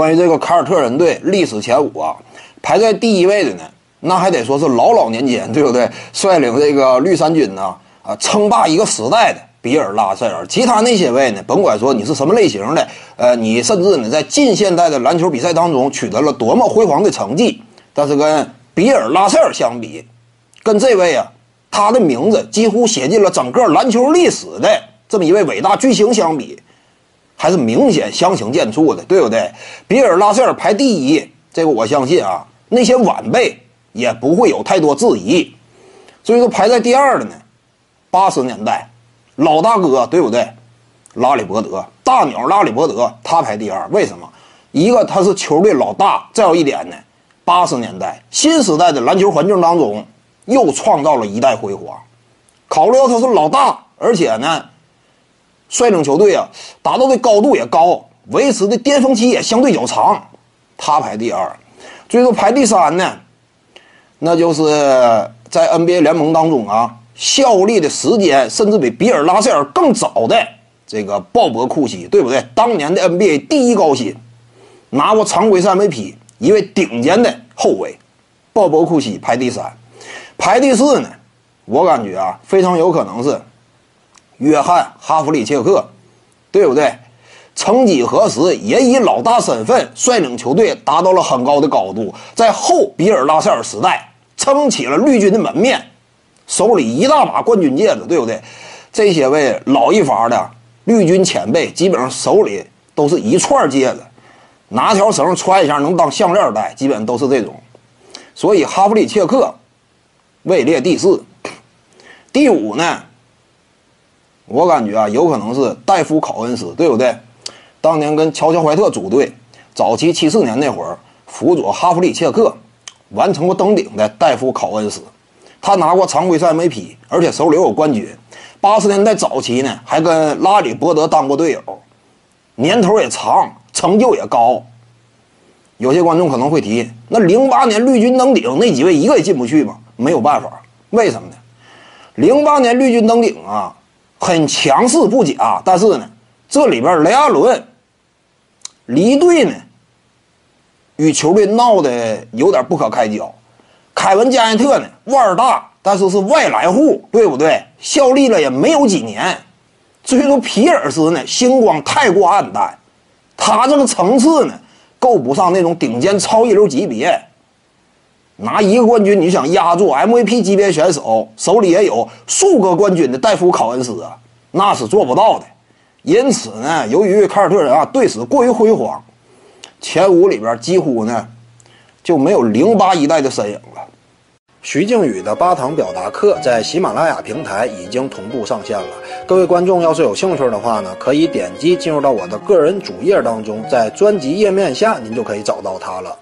关于这个凯尔特人队历史前五啊，排在第一位的呢，那还得说是老老年间，对不对？率领这个绿衫军呢，啊，称霸一个时代的比尔·拉塞尔。其他那些位呢，甭管说你是什么类型的，呃，你甚至呢在近现代的篮球比赛当中取得了多么辉煌的成绩，但是跟比尔·拉塞尔相比，跟这位啊，他的名字几乎写进了整个篮球历史的这么一位伟大巨星相比。还是明显相形见绌的，对不对？比尔·拉塞尔排第一，这个我相信啊，那些晚辈也不会有太多质疑。所以说排在第二的呢，八十年代老大哥，对不对？拉里伯德，大鸟拉里伯德，他排第二。为什么？一个他是球队老大，再有一点呢，八十年代新时代的篮球环境当中又创造了一代辉煌。考虑到他是老大，而且呢。率领球队啊，达到的高度也高，维持的巅峰期也相对较长，他排第二。最后排第三呢，那就是在 NBA 联盟当中啊，效力的时间甚至比比尔·拉塞尔更早的这个鲍勃·库西，对不对？当年的 NBA 第一高薪，拿过常规赛 MVP，一位顶尖的后卫，鲍勃·库西排第三。排第四呢，我感觉啊，非常有可能是。约翰·哈弗里切克，对不对？曾几何时，也以老大身份率领球队达到了很高的高度，在后比尔·拉塞尔时代撑起了绿军的门面，手里一大把冠军戒指，对不对？这些位老一发的绿军前辈，基本上手里都是一串戒指，拿条绳穿一下能当项链戴，基本都是这种。所以哈弗里切克位列第四，第五呢？我感觉啊，有可能是戴夫·考恩斯，对不对？当年跟乔乔·怀特组队，早期七四年那会儿，辅佐哈弗里切克完成过登顶的戴夫·考恩斯，他拿过常规赛 MVP，而且手里有冠军。八十年代早期呢，还跟拉里·伯德当过队友，年头也长，成就也高。有些观众可能会提，那零八年绿军登顶那几位一个也进不去吗？没有办法，为什么呢？零八年绿军登顶啊！很强势不假，但是呢，这里边雷阿伦离队呢，与球队闹得有点不可开交。凯文加内特呢，腕儿大，但是是外来户，对不对？效力了也没有几年。至于说皮尔斯呢，星光太过暗淡，他这个层次呢，够不上那种顶尖超一流级别。拿一个冠军，你想压住 MVP 级别选手，手里也有数个冠军的戴夫·考恩斯啊，那是做不到的。因此呢，由于凯尔特人啊对此过于辉煌，前五里边几乎呢就没有零八一代的身影了。徐静宇的八堂表达课在喜马拉雅平台已经同步上线了，各位观众要是有兴趣的话呢，可以点击进入到我的个人主页当中，在专辑页面下您就可以找到它了。